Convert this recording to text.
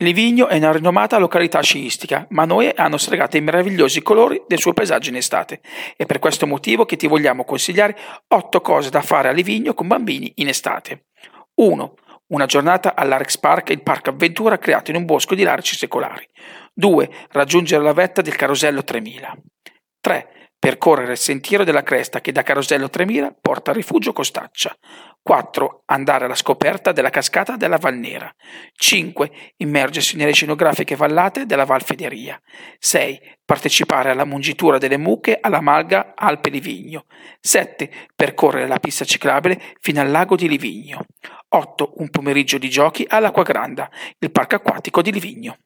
Livigno è una rinomata località sciistica, ma a noi hanno stregato i meravigliosi colori del suo paesaggio in estate. È per questo motivo che ti vogliamo consigliare 8 cose da fare a Livigno con bambini in estate. 1. Una giornata all'Arex Park, il parco avventura creato in un bosco di larici secolari. 2. Raggiungere la vetta del Carosello 3000. 3 percorrere il sentiero della cresta che da Carosello 3000 porta al rifugio Costaccia. 4. Andare alla scoperta della cascata della Valnera. 5. Immergersi nelle scenografiche vallate della Val Federia. 6. Partecipare alla mungitura delle mucche alla Malga Alpe Livigno. 7. Percorrere la pista ciclabile fino al lago di Livigno. 8. Un pomeriggio di giochi all'Acqua Granda, il parco acquatico di Livigno.